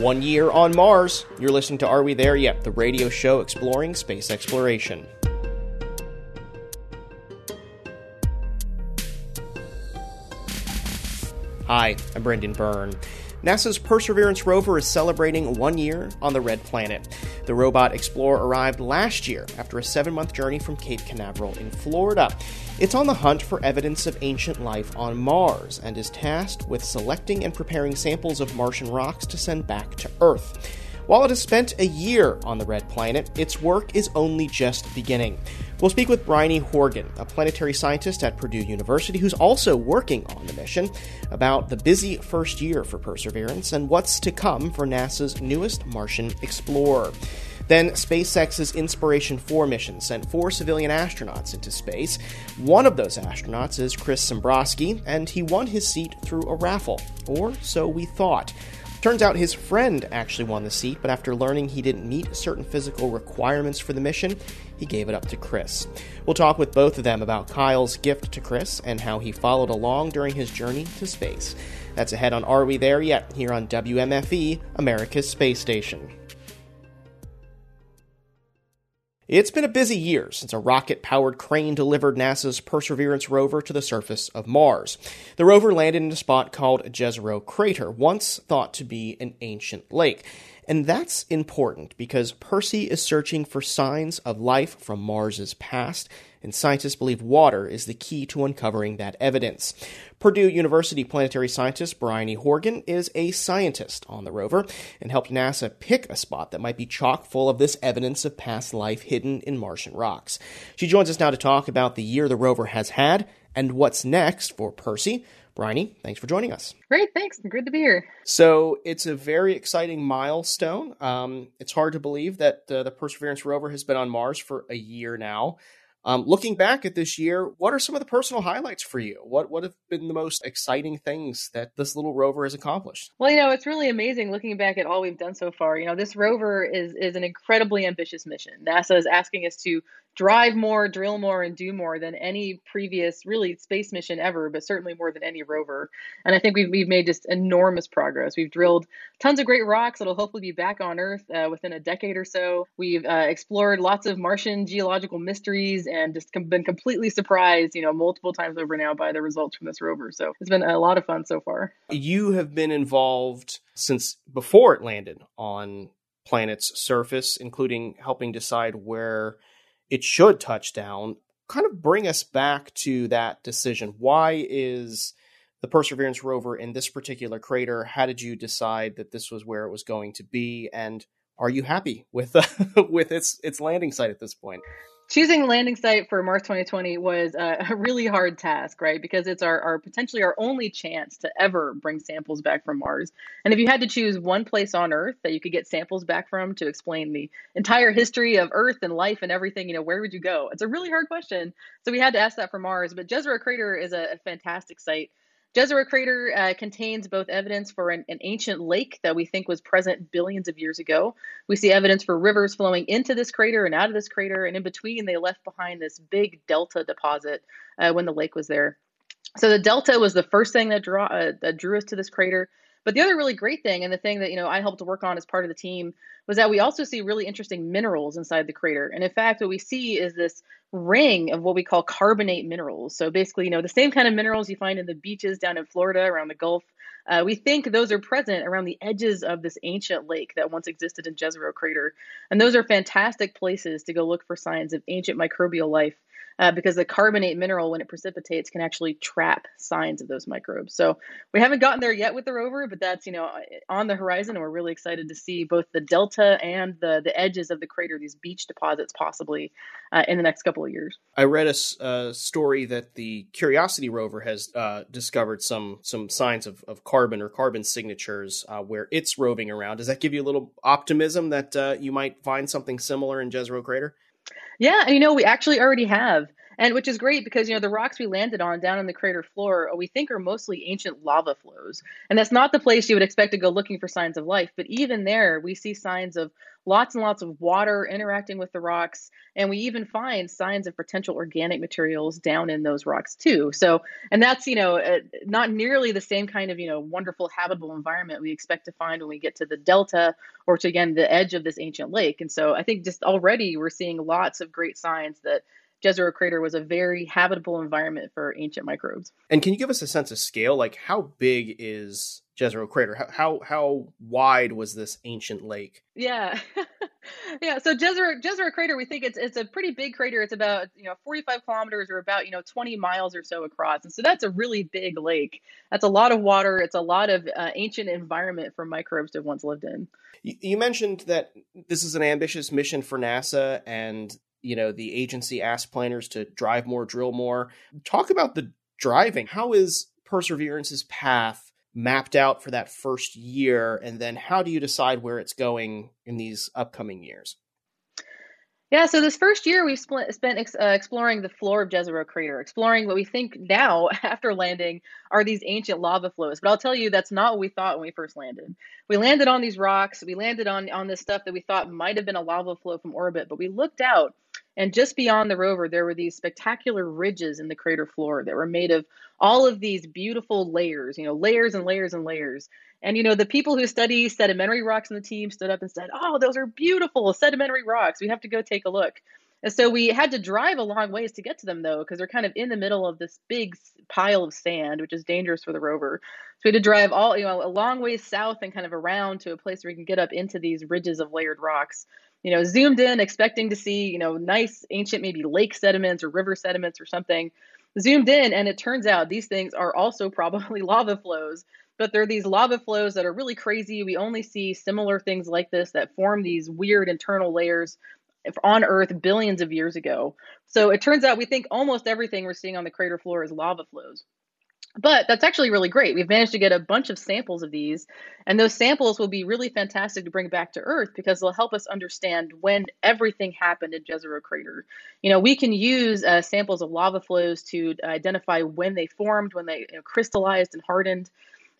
One year on Mars. You're listening to Are We There Yet? The radio show exploring space exploration. Hi, I'm Brendan Byrne. NASA's Perseverance rover is celebrating one year on the Red Planet. The robot Explorer arrived last year after a seven month journey from Cape Canaveral in Florida. It's on the hunt for evidence of ancient life on Mars and is tasked with selecting and preparing samples of Martian rocks to send back to Earth. While it has spent a year on the red planet, its work is only just beginning. We'll speak with Bryony Horgan, a planetary scientist at Purdue University who's also working on the mission, about the busy first year for Perseverance and what's to come for NASA's newest Martian explorer. Then, SpaceX's Inspiration 4 mission sent four civilian astronauts into space. One of those astronauts is Chris Sembroski, and he won his seat through a raffle, or so we thought. Turns out his friend actually won the seat, but after learning he didn't meet certain physical requirements for the mission, he gave it up to Chris. We'll talk with both of them about Kyle's gift to Chris and how he followed along during his journey to space. That's ahead on Are We There Yet? here on WMFE, America's Space Station. It's been a busy year since a rocket powered crane delivered NASA's Perseverance rover to the surface of Mars. The rover landed in a spot called Jezero Crater, once thought to be an ancient lake. And that's important because Percy is searching for signs of life from Mars's past and scientists believe water is the key to uncovering that evidence. Purdue University planetary scientist Bryony Horgan is a scientist on the rover and helped NASA pick a spot that might be chock full of this evidence of past life hidden in Martian rocks. She joins us now to talk about the year the rover has had and what's next for Percy. Bryony, thanks for joining us. Great, thanks. Good to be here. So it's a very exciting milestone. Um, it's hard to believe that uh, the Perseverance rover has been on Mars for a year now. Um, looking back at this year, what are some of the personal highlights for you? What what have been the most exciting things that this little rover has accomplished? Well, you know, it's really amazing looking back at all we've done so far. You know, this rover is is an incredibly ambitious mission. NASA is asking us to drive more, drill more, and do more than any previous really space mission ever, but certainly more than any rover. And I think we've, we've made just enormous progress. We've drilled tons of great rocks that'll hopefully be back on Earth uh, within a decade or so. We've uh, explored lots of Martian geological mysteries and just com- been completely surprised, you know, multiple times over now by the results from this rover. So it's been a lot of fun so far. You have been involved since before it landed on planet's surface, including helping decide where it should touch down. Kind of bring us back to that decision. Why is the Perseverance rover in this particular crater? How did you decide that this was where it was going to be? And are you happy with uh, with its its landing site at this point? Choosing landing site for Mars 2020 was a really hard task, right? Because it's our, our potentially our only chance to ever bring samples back from Mars. And if you had to choose one place on Earth that you could get samples back from to explain the entire history of Earth and life and everything, you know, where would you go? It's a really hard question. So we had to ask that for Mars. But Jezero Crater is a, a fantastic site Jezero Crater uh, contains both evidence for an, an, ancient lake that we think was present billions of years ago. We see evidence for rivers flowing into this crater and out of this crater, and in between, they left behind this big delta deposit uh, when the lake was there. So the delta was the first thing that, draw, uh, that drew us to this crater. But the other really great thing, and the thing that you know I helped to work on as part of the team, was that we also see really interesting minerals inside the crater. And in fact, what we see is this ring of what we call carbonate minerals. So basically, you know, the same kind of minerals you find in the beaches down in Florida around the Gulf. Uh, we think those are present around the edges of this ancient lake that once existed in Jezero Crater. And those are fantastic places to go look for signs of ancient microbial life uh, because the carbonate mineral, when it precipitates, can actually trap signs of those microbes. So we haven't gotten there yet with the rover, but that's you know on the horizon, and we're really excited to see both the delta and the the edges of the crater, these beach deposits, possibly uh, in the next couple of years. I read a uh, story that the Curiosity rover has uh, discovered some some signs of, of carbon or carbon signatures uh, where it's roving around. Does that give you a little optimism that uh, you might find something similar in Jezero Crater? Yeah, and you know, we actually already have. And which is great because you know the rocks we landed on down in the crater floor we think are mostly ancient lava flows. And that's not the place you would expect to go looking for signs of life, but even there we see signs of lots and lots of water interacting with the rocks and we even find signs of potential organic materials down in those rocks too. So and that's you know uh, not nearly the same kind of you know wonderful habitable environment we expect to find when we get to the delta or to again the edge of this ancient lake. And so I think just already we're seeing lots of great signs that Jezero Crater was a very habitable environment for ancient microbes. And can you give us a sense of scale? Like, how big is Jezero Crater? How how, how wide was this ancient lake? Yeah, yeah. So Jezero Jezero Crater, we think it's it's a pretty big crater. It's about you know 45 kilometers or about you know 20 miles or so across, and so that's a really big lake. That's a lot of water. It's a lot of uh, ancient environment for microbes to have once lived in. You mentioned that this is an ambitious mission for NASA, and you know the agency asked planners to drive more drill more talk about the driving how is perseverance's path mapped out for that first year and then how do you decide where it's going in these upcoming years yeah, so this first year we've spent, ex, uh, exploring the floor of Jezero Crater, exploring what we think now, after landing, are these ancient lava flows. But I'll tell you, that's not what we thought when we first landed. We landed on these rocks, we landed on, on this stuff that we thought might have been a lava flow from orbit, but we looked out, and just beyond the rover, there were these spectacular ridges in the crater floor that were made of all of these beautiful layers, you know, layers and layers and layers. And you know, the people who study sedimentary rocks in the team stood up and said, "Oh, those are beautiful sedimentary rocks. We have to go take a look." And so we had to drive a long ways to get to them, though, because they're kind of in the middle of this big pile of sand, which is dangerous for the rover. So we had to drive all, you know, a long ways south and kind of around to a place where we can get up into these ridges of layered rocks. You know, zoomed in, expecting to see, you know, nice ancient maybe lake sediments or river sediments or something. Zoomed in, and it turns out these things are also probably lava flows but there are these lava flows that are really crazy. We only see similar things like this that form these weird internal layers on Earth billions of years ago. So it turns out we think almost everything we're seeing on the crater floor is lava flows. But that's actually really great. We've managed to get a bunch of samples of these, and those samples will be really fantastic to bring back to Earth because they'll help us understand when everything happened in Jezero Crater. You know, we can use uh, samples of lava flows to identify when they formed, when they you know, crystallized and hardened.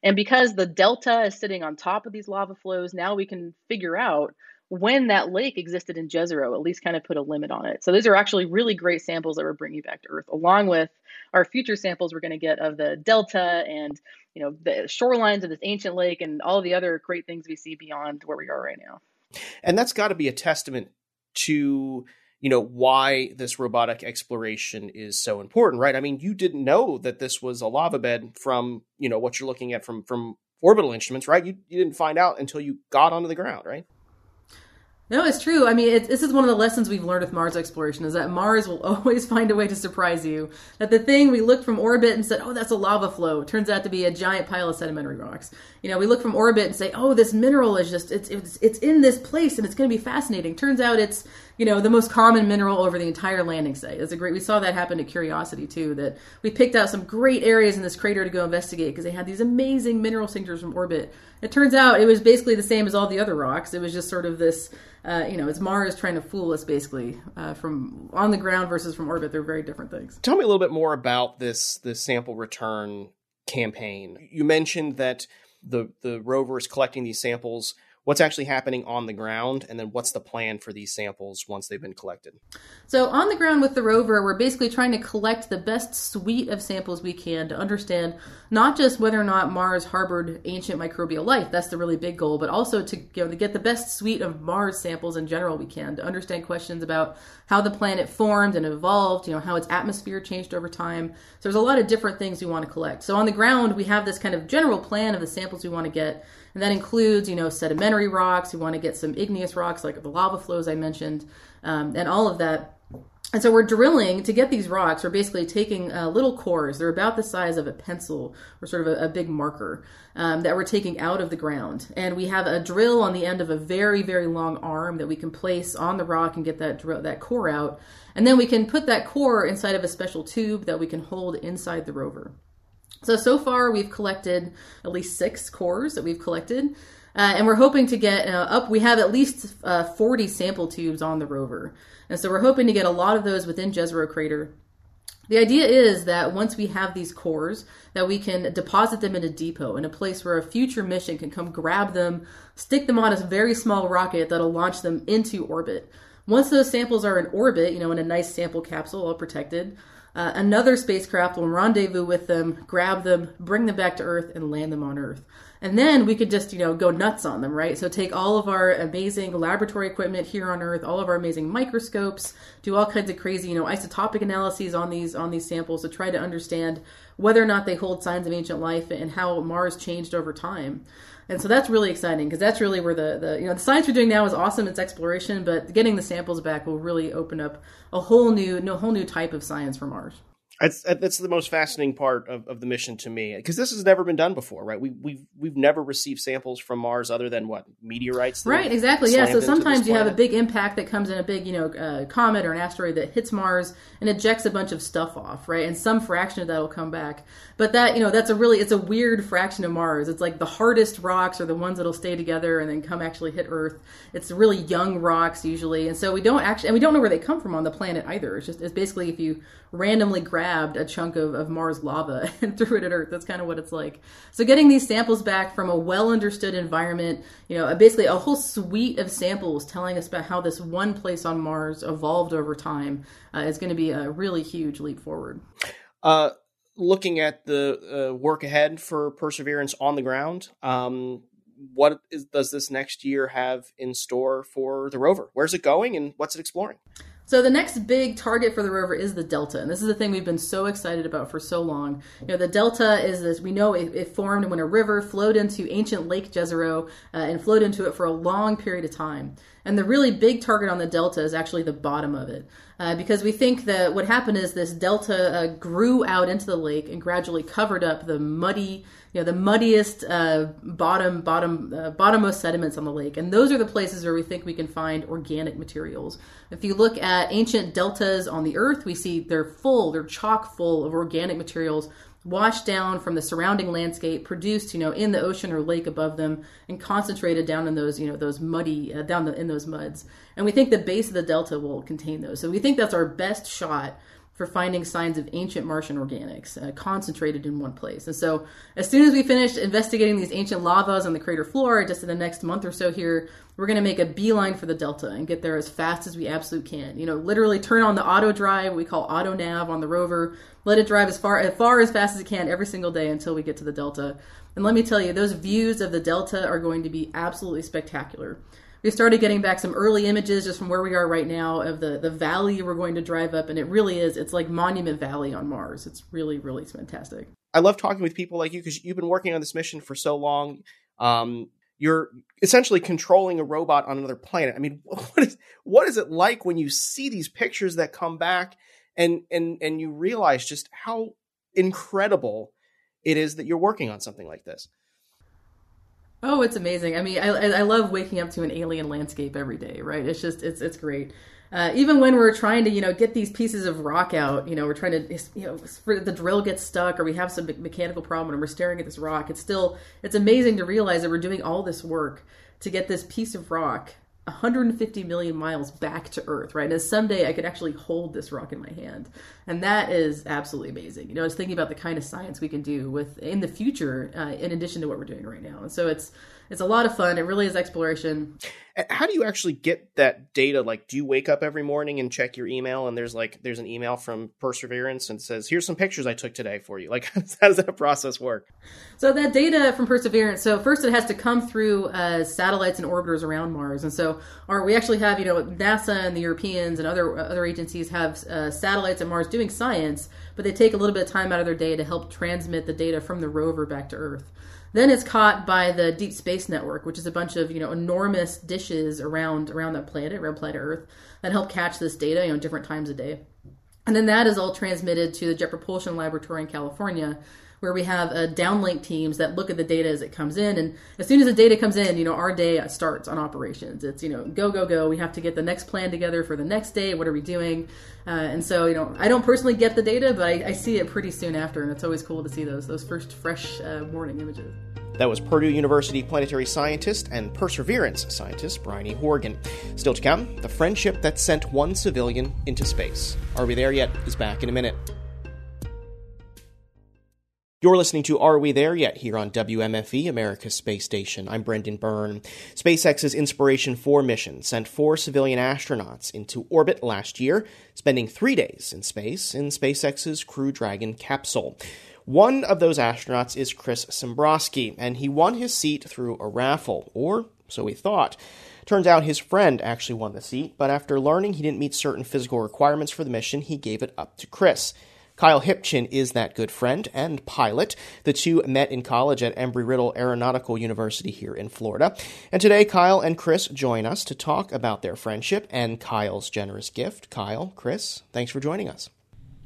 And because the delta is sitting on top of these lava flows, now we can figure out when that lake existed in Jezero, at least kind of put a limit on it. So these are actually really great samples that we're bringing back to Earth, along with our future samples we're going to get of the delta and you know the shorelines of this ancient lake and all the other great things we see beyond where we are right now. And that's got to be a testament to you know why this robotic exploration is so important right i mean you didn't know that this was a lava bed from you know what you're looking at from from orbital instruments right you, you didn't find out until you got onto the ground right no, it's true. I mean, it, this is one of the lessons we've learned with Mars exploration is that Mars will always find a way to surprise you. That the thing we looked from orbit and said, "Oh, that's a lava flow," turns out to be a giant pile of sedimentary rocks. You know, we look from orbit and say, "Oh, this mineral is just it's it's it's in this place and it's going to be fascinating." Turns out it's you know the most common mineral over the entire landing site. It's a great. We saw that happen to Curiosity too. That we picked out some great areas in this crater to go investigate because they had these amazing mineral signatures from orbit. It turns out it was basically the same as all the other rocks. It was just sort of this uh, you know, it's Mars trying to fool us basically uh, from on the ground versus from orbit. They're very different things. Tell me a little bit more about this this sample return campaign. You mentioned that the the rover is collecting these samples what's actually happening on the ground and then what's the plan for these samples once they've been collected. So on the ground with the rover we're basically trying to collect the best suite of samples we can to understand not just whether or not mars harbored ancient microbial life that's the really big goal but also to, you know, to get the best suite of mars samples in general we can to understand questions about how the planet formed and evolved you know how its atmosphere changed over time. So there's a lot of different things we want to collect. So on the ground we have this kind of general plan of the samples we want to get and that includes, you know, sedimentary rocks. We want to get some igneous rocks like the lava flows I mentioned, um, and all of that. And so we're drilling to get these rocks. We're basically taking uh, little cores. They're about the size of a pencil or sort of a, a big marker um, that we're taking out of the ground. And we have a drill on the end of a very, very long arm that we can place on the rock and get that that core out. And then we can put that core inside of a special tube that we can hold inside the rover. So, so far we've collected at least six cores that we've collected. Uh, and we're hoping to get uh, up, we have at least uh, 40 sample tubes on the rover. And so we're hoping to get a lot of those within Jezero Crater The idea is that once we have these cores, that we can deposit them in a depot, in a place where a future mission can come grab them, stick them on a very small rocket that'll launch them into orbit. Once those samples are in orbit, you know, in a nice sample capsule, all protected, uh, another spacecraft will rendezvous with them, grab them, bring them back to Earth, and land them on Earth. And then we could just, you know, go nuts on them, right? So take all of our amazing laboratory equipment here on Earth, all of our amazing microscopes, do all kinds of crazy, you know, isotopic analyses on these on these samples to try to understand whether or not they hold signs of ancient life and how Mars changed over time. And so that's really exciting because that's really where the, the you know the science we're doing now is awesome. It's exploration, but getting the samples back will really open up a whole new no whole new type of science for Mars. That's that's the most fascinating part of, of the mission to me because this has never been done before, right? We we've we've never received samples from Mars other than what meteorites. Right, exactly. Yeah. So sometimes you have a big impact that comes in a big you know uh, comet or an asteroid that hits Mars and ejects a bunch of stuff off, right? And some fraction of that will come back. But that you know that's a really it's a weird fraction of Mars. It's like the hardest rocks are the ones that'll stay together and then come actually hit Earth. It's really young rocks usually, and so we don't actually and we don't know where they come from on the planet either. It's just it's basically if you randomly grabbed a chunk of, of Mars lava and threw it at Earth. That's kind of what it's like. So getting these samples back from a well understood environment, you know, basically a whole suite of samples telling us about how this one place on Mars evolved over time uh, is going to be a really huge leap forward. Uh, looking at the uh, work ahead for Perseverance on the ground, um, what is, does this next year have in store for the rover? Where's it going and what's it exploring? So the next big target for the rover is the delta, and this is the thing we've been so excited about for so long. You know, the delta is this. We know it, it formed when a river flowed into ancient Lake Jezero uh, and flowed into it for a long period of time. And the really big target on the delta is actually the bottom of it, uh, because we think that what happened is this delta uh, grew out into the lake and gradually covered up the muddy you know the muddiest uh, bottom bottom uh, bottommost sediments on the lake. And those are the places where we think we can find organic materials. If you look at ancient deltas on the earth we see they're full they're chock full of organic materials washed down from the surrounding landscape produced you know in the ocean or lake above them and concentrated down in those you know those muddy uh, down the, in those muds. And we think the base of the delta will contain those. So we think that's our best shot for finding signs of ancient Martian organics uh, concentrated in one place. And so, as soon as we finish investigating these ancient lavas on the crater floor, just in the next month or so here, we're going to make a beeline for the delta and get there as fast as we absolutely can. You know, literally turn on the auto drive, we call auto nav on the rover, let it drive as far as far as fast as it can every single day until we get to the delta. And let me tell you, those views of the delta are going to be absolutely spectacular we started getting back some early images just from where we are right now of the the valley we're going to drive up and it really is it's like monument valley on mars. It's really really fantastic. I love talking with people like you because you've been working on this mission for so long. Um, you're essentially controlling a robot on another planet. I mean what is what is it like when you see these pictures that come back and and and you realize just how incredible it is that you're working on something like this Oh, it's amazing. I mean, I, I love waking up to an alien landscape every day, right? It's just, it's, it's great. Uh, even when we're trying to, you know, get these pieces of rock out, you know, we're trying to, you know, the drill gets stuck or we have some mechanical problem and we're staring at this rock. It's still, it's amazing to realize that we're doing all this work to get this piece of rock 150 million miles back to Earth, right? And someday I could actually hold this rock in my hand, and that is absolutely amazing. You know, I was thinking about the kind of science we can do with in the future, uh, in addition to what we're doing right now, and so it's it's a lot of fun. It really is exploration. How do you actually get that data? Like, do you wake up every morning and check your email, and there's like there's an email from Perseverance and says, "Here's some pictures I took today for you." Like, how does that process work? So that data from Perseverance. So first, it has to come through uh, satellites and orbiters around Mars, and so our, we actually have you know NASA and the Europeans and other other agencies have uh, satellites at Mars doing science, but they take a little bit of time out of their day to help transmit the data from the rover back to Earth. Then it's caught by the Deep Space Network, which is a bunch of you know enormous dishes around around that planet, around planet Earth, that help catch this data, you know, different times a day. And then that is all transmitted to the Jet Propulsion Laboratory in California, where we have uh, downlink teams that look at the data as it comes in. And as soon as the data comes in, you know, our day starts on operations. It's, you know, go, go, go. We have to get the next plan together for the next day. What are we doing? Uh, and so, you know, I don't personally get the data, but I, I, see it pretty soon after. And it's always cool to see those, those first fresh uh, morning images. That was Purdue University planetary scientist and Perseverance scientist Bryony Horgan. Still to come, the friendship that sent one civilian into space. Are we there yet? Is back in a minute. You're listening to Are We There Yet here on WMFE, America's Space Station. I'm Brendan Byrne. SpaceX's Inspiration 4 mission sent four civilian astronauts into orbit last year, spending three days in space in SpaceX's Crew Dragon capsule. One of those astronauts is Chris Sembroski, and he won his seat through a raffle, or so he thought. Turns out his friend actually won the seat, but after learning he didn't meet certain physical requirements for the mission, he gave it up to Chris. Kyle Hippchen is that good friend and pilot. The two met in college at Embry Riddle Aeronautical University here in Florida. And today, Kyle and Chris join us to talk about their friendship and Kyle's generous gift. Kyle, Chris, thanks for joining us.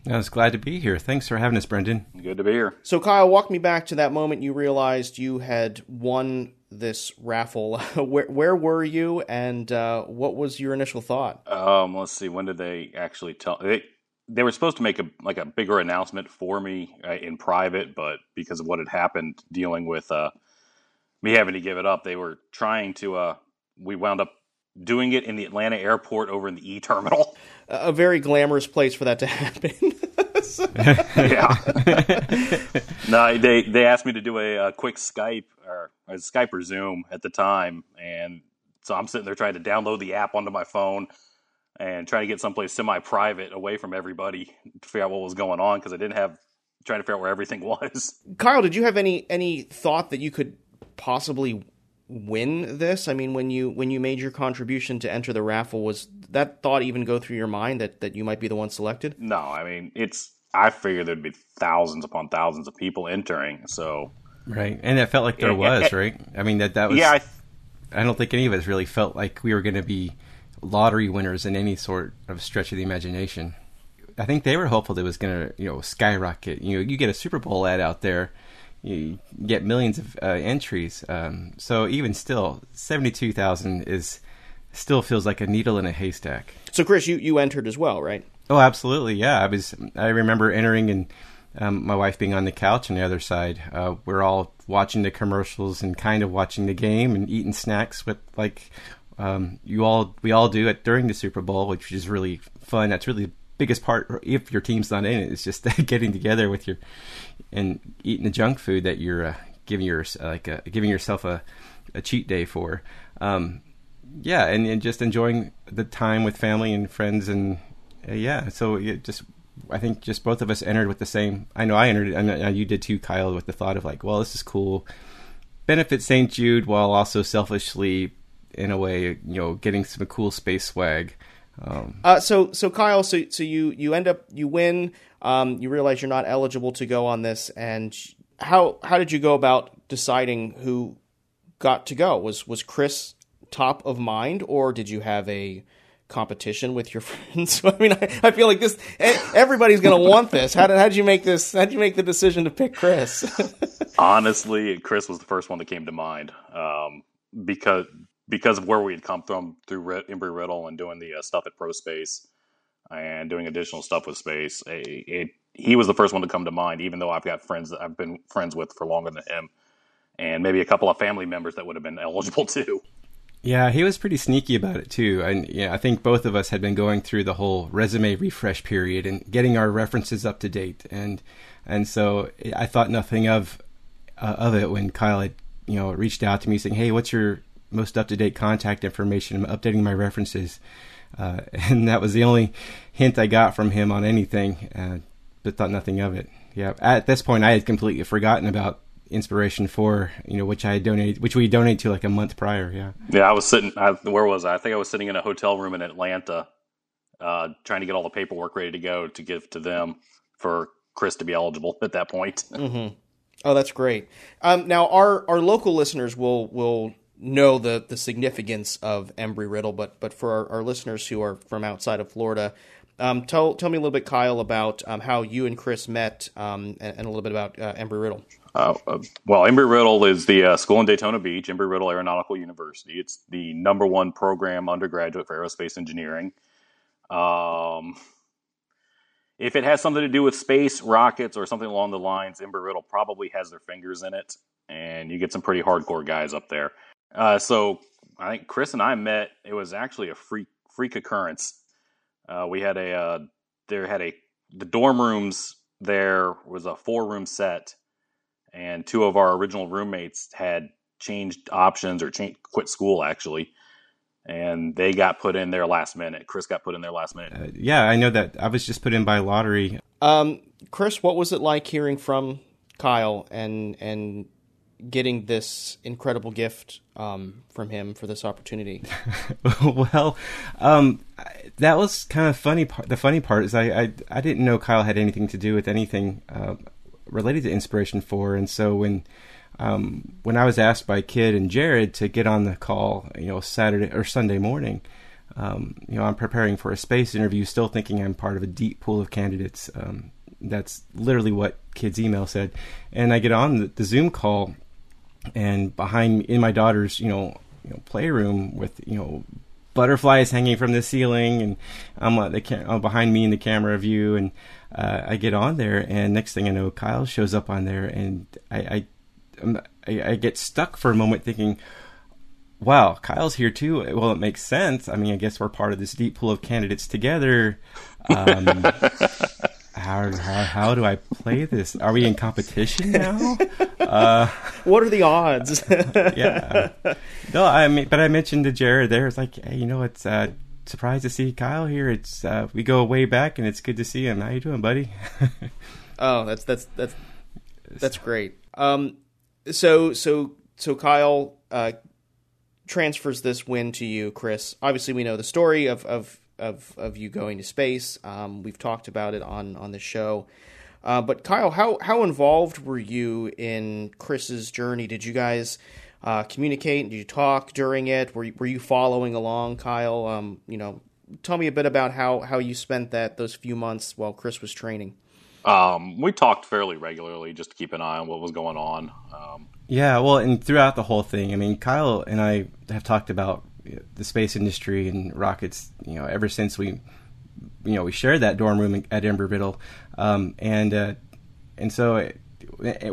I was glad to be here. Thanks for having us, Brendan. Good to be here. So, Kyle, walk me back to that moment you realized you had won this raffle. where, where were you, and uh, what was your initial thought? Um, let's see. When did they actually tell? They, they were supposed to make a like a bigger announcement for me uh, in private, but because of what had happened dealing with uh, me having to give it up, they were trying to. Uh, we wound up doing it in the Atlanta airport over in the E terminal. A very glamorous place for that to happen. yeah. no, they they asked me to do a, a quick Skype or a Skype or Zoom at the time, and so I'm sitting there trying to download the app onto my phone and trying to get someplace semi-private away from everybody to figure out what was going on because I didn't have trying to figure out where everything was. Kyle, did you have any any thought that you could possibly win this? I mean, when you when you made your contribution to enter the raffle, was that thought even go through your mind that that you might be the one selected? No, I mean it's. I figured there'd be thousands upon thousands of people entering, so right, and it felt like there yeah, was, yeah, right? I mean that that was. Yeah, I, th- I don't think any of us really felt like we were going to be lottery winners in any sort of stretch of the imagination. I think they were hopeful that it was going to, you know, skyrocket. You know, you get a Super Bowl ad out there, you get millions of uh, entries. Um, so even still, seventy-two thousand is still feels like a needle in a haystack. So, Chris, you you entered as well, right? Oh, absolutely. Yeah, I was. I remember entering and um, my wife being on the couch on the other side. Uh, we're all watching the commercials and kind of watching the game and eating snacks with like um, you all we all do it during the Super Bowl, which is really fun. That's really the biggest part. If your team's not in it, it's just getting together with your and eating the junk food that you're uh, giving your like uh, giving yourself a, a cheat day for. Um, yeah, and, and just enjoying the time with family and friends, and uh, yeah. So it just I think just both of us entered with the same. I know I entered, and you did too, Kyle, with the thought of like, well, this is cool. Benefit St. Jude while also selfishly in a way, you know, getting some cool space swag. Um, uh, so, so Kyle, so so you you end up you win. Um, you realize you're not eligible to go on this, and how how did you go about deciding who got to go? Was was Chris top of mind, or did you have a competition with your friends? I mean, I, I feel like this everybody's going to want this. How did how did you make this? How did you make the decision to pick Chris? Honestly, Chris was the first one that came to mind um, because because of where we had come from through Embry Riddle and doing the uh, stuff at ProSpace and doing additional stuff with space, it, it, he was the first one to come to mind. Even though I've got friends that I've been friends with for longer than him, and maybe a couple of family members that would have been eligible too. Yeah, he was pretty sneaky about it too, and yeah, I think both of us had been going through the whole resume refresh period and getting our references up to date, and and so I thought nothing of uh, of it when Kyle had you know reached out to me saying, "Hey, what's your most up to date contact information. I'm updating my references. Uh, and that was the only hint I got from him on anything, uh, but thought nothing of it. Yeah, at this point, I had completely forgotten about Inspiration Four, you know, which I donated, which we donated to like a month prior. Yeah, yeah, I was sitting. I, where was I? I think I was sitting in a hotel room in Atlanta, uh, trying to get all the paperwork ready to go to give to them for Chris to be eligible at that point. Mm-hmm. Oh, that's great. Um, now, our our local listeners will will know the the significance of Embry Riddle, but but for our, our listeners who are from outside of Florida, um, tell tell me a little bit, Kyle, about um, how you and Chris met, um, and, and, a little bit about uh, Embry Riddle. Uh, uh, well, Embry Riddle is the uh, school in Daytona Beach, Embry Riddle Aeronautical University. It's the number one program undergraduate for aerospace engineering. Um, if it has something to do with space, rockets, or something along the lines, Embry Riddle probably has their fingers in it, and you get some pretty hardcore guys up there. Uh, so I think Chris and I met. It was actually a freak freak occurrence. Uh, we had a uh, there had a the dorm rooms there was a four room set, and two of our original roommates had changed options or changed, quit school actually, and they got put in there last minute. Chris got put in there last minute. Uh, yeah, I know that. I was just put in by lottery. Um, Chris, what was it like hearing from Kyle and and getting this incredible gift um, from him for this opportunity? well, um, that was kind of funny. Part, the funny part is I, I, I didn't know Kyle had anything to do with anything uh, related to Inspiration Four, and so when um, when I was asked by Kidd and Jared to get on the call, you know, Saturday or Sunday morning. Um, you know, I'm preparing for a space interview, still thinking I'm part of a deep pool of candidates. Um, that's literally what Kidd's email said. And I get on the, the Zoom call, and behind in my daughter's you know, you know playroom with you know butterflies hanging from the ceiling, and I'm uh, cam- uh, behind me in the camera view, and uh, I get on there, and next thing I know, Kyle shows up on there, and I I, um, I, I get stuck for a moment thinking. Wow, Kyle's here too. Well, it makes sense. I mean, I guess we're part of this deep pool of candidates together. Um, how, how how do I play this? Are we in competition now? Uh, what are the odds? yeah. No, I mean, but I mentioned to Jared there. It's like, hey, you know, it's uh, surprised to see Kyle here. It's uh, we go way back, and it's good to see him. How you doing, buddy? oh, that's that's that's that's great. Um, so so so Kyle uh, transfers this win to you, Chris. Obviously, we know the story of of of of you going to space. Um, we've talked about it on on the show. Uh, but Kyle, how how involved were you in Chris's journey? Did you guys uh, communicate? Did you talk during it? Were you, were you following along, Kyle? Um, you know, tell me a bit about how how you spent that those few months while Chris was training. Um, we talked fairly regularly just to keep an eye on what was going on. Um, yeah, well, and throughout the whole thing, I mean, Kyle and I have talked about the space industry and rockets, you know, ever since we, you know, we shared that dorm room at Embry Riddle, um, and uh, and so it,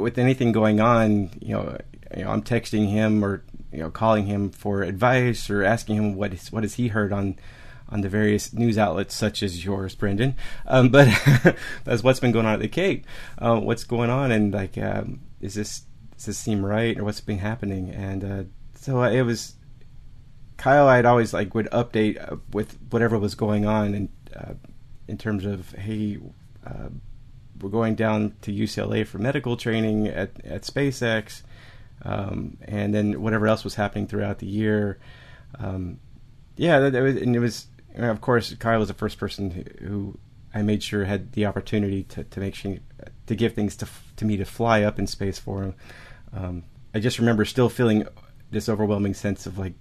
with anything going on, you know, you know, I'm texting him or you know calling him for advice or asking him what is, what has he heard on on the various news outlets such as yours, Brendan. Um, but that's what's been going on at the Cape. Uh, what's going on and like, um, is this does this seem right or what's been happening? And uh, so it was Kyle, I'd always like would update uh, with whatever was going on, and uh, in terms of hey, uh, we're going down to UCLA for medical training at at SpaceX, um, and then whatever else was happening throughout the year. Um, yeah, that, that was, and it was of course Kyle was the first person who, who I made sure had the opportunity to, to make sure to give things to to me to fly up in space for him. Um, I just remember still feeling this overwhelming sense of like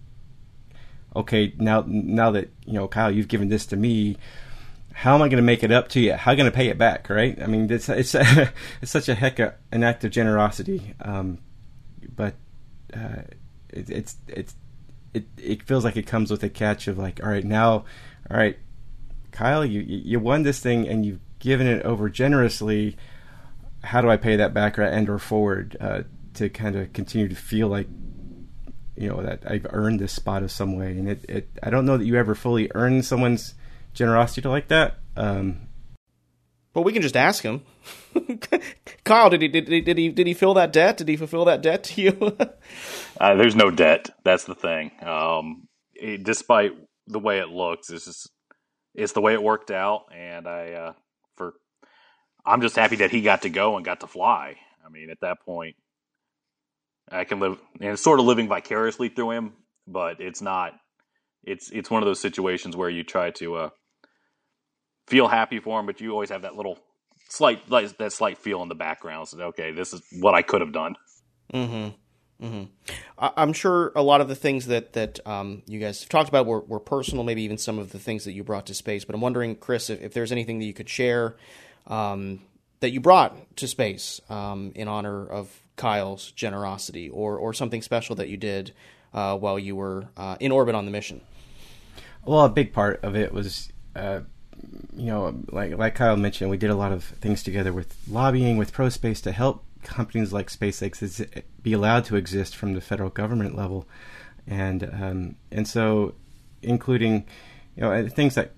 okay, now now that you know, Kyle, you've given this to me. How am I going to make it up to you? How am I going to pay it back? Right? I mean, it's it's it's such a heck of an act of generosity, um, but uh, it, it's it's it it feels like it comes with a catch of like, all right, now, all right, Kyle, you you won this thing and you've given it over generously. How do I pay that back and or forward uh, to kind of continue to feel like you know that I've earned this spot of some way, and it, it I don't know that you ever fully earn someone's generosity to like that. Um, but we can just ask him. Kyle, did he did, he did he did he fill that debt? Did he fulfill that debt to you? uh, there's no debt. That's the thing. Um, it, despite the way it looks, it's just it's the way it worked out, and I uh, for I'm just happy that he got to go and got to fly. I mean, at that point, I can live and sort of living vicariously through him, but it's not. It's it's one of those situations where you try to uh, feel happy for him, but you always have that little slight like, that slight feel in the background. So okay, this is what I could have done. Mm-hmm. Mm-hmm. I'm sure a lot of the things that that um, you guys have talked about were, were personal, maybe even some of the things that you brought to space. But I'm wondering, Chris, if, if there's anything that you could share um, that you brought to space um, in honor of Kyle's generosity or, or something special that you did uh, while you were uh, in orbit on the mission? Well, a big part of it was, uh, you know, like like Kyle mentioned, we did a lot of things together with lobbying with ProSpace to help companies like SpaceX be allowed to exist from the federal government level, and um, and so including, you know, things that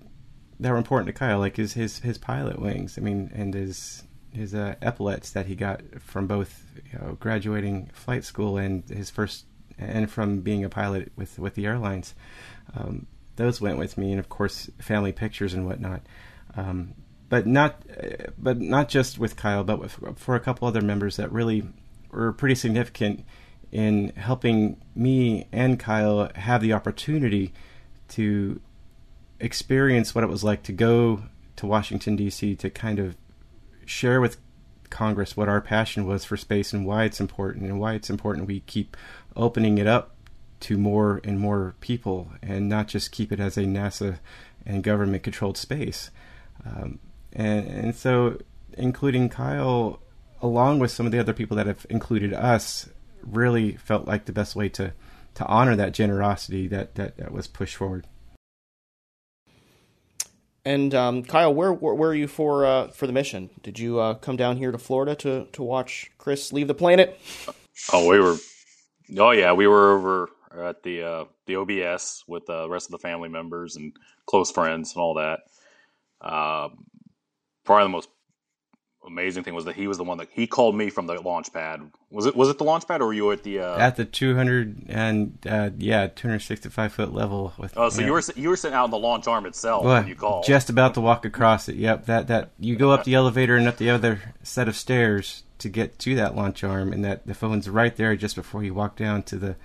that were important to Kyle, like his his his pilot wings. I mean, and his his uh, epaulets that he got from both you know, graduating flight school and his first and from being a pilot with with the airlines. Um, those went with me, and of course, family pictures and whatnot. Um, but not, but not just with Kyle, but with, for a couple other members that really were pretty significant in helping me and Kyle have the opportunity to experience what it was like to go to Washington D.C. to kind of share with Congress what our passion was for space and why it's important and why it's important we keep opening it up to more and more people and not just keep it as a NASA and government controlled space. Um, and, and so, including Kyle, along with some of the other people that have included us, really felt like the best way to, to honor that generosity that, that, that was pushed forward. And um, Kyle, where, where, where are you for uh, for the mission? Did you uh, come down here to Florida to to watch Chris leave the planet? Oh, we were. Oh yeah, we were over at the uh, the OBS with the rest of the family members and close friends and all that. Uh, probably the most amazing thing was that he was the one that he called me from the launch pad. Was it was it the launch pad or were you at the uh... at the 200 and uh, yeah 265 foot level with Oh, so yeah. you were you were sitting out on the launch arm itself well, when you called. Just about to walk across it. Yep, that that you go up the elevator and up the other set of stairs to get to that launch arm and that the phone's right there just before you walk down to the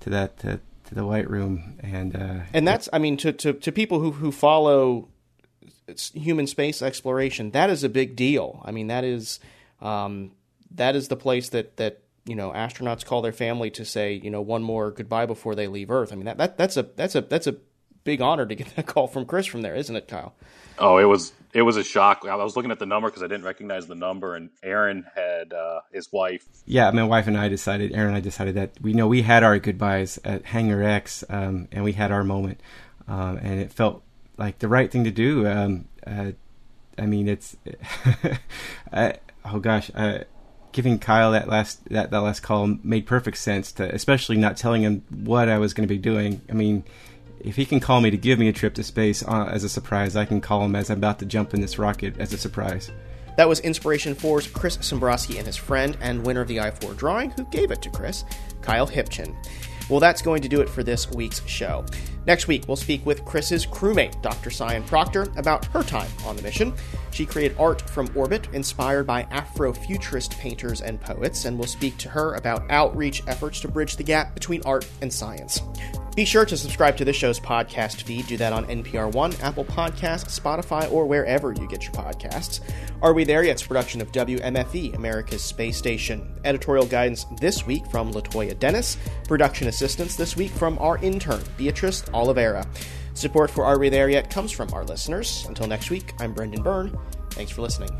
to that to, to the white room and uh, and that's I mean to, to to people who who follow human space exploration, that is a big deal. I mean, that is um, that is the place that that you know astronauts call their family to say you know one more goodbye before they leave Earth. I mean, that, that that's a that's a that's a big honor to get that call from Chris from there, isn't it, Kyle? Oh, it was it was a shock. I was looking at the number because I didn't recognize the number, and Aaron had uh, his wife. Yeah, my wife and I decided. Aaron and I decided that we know we had our goodbyes at Hangar X, um, and we had our moment, um, and it felt like the right thing to do. Um, uh, I mean, it's oh gosh, uh, giving Kyle that last that, that last call made perfect sense. To especially not telling him what I was going to be doing. I mean, if he can call me to give me a trip to space uh, as a surprise, I can call him as I'm about to jump in this rocket as a surprise. That was Inspiration 4's Chris Sembroski and his friend and winner of the I4 drawing, who gave it to Chris, Kyle Hippchen. Well, that's going to do it for this week's show. Next week, we'll speak with Chris's crewmate, Dr. Sian Proctor, about her time on the mission. She created art from orbit inspired by Afrofuturist painters and poets, and we'll speak to her about outreach efforts to bridge the gap between art and science. Be sure to subscribe to the show's podcast feed. Do that on NPR One, Apple Podcasts, Spotify, or wherever you get your podcasts. Are We There Yet's production of WMFE, America's Space Station. Editorial guidance this week from Latoya Dennis. Production assistance this week from our intern, Beatrice Oliveira. Support for Are We There Yet comes from our listeners. Until next week, I'm Brendan Byrne. Thanks for listening.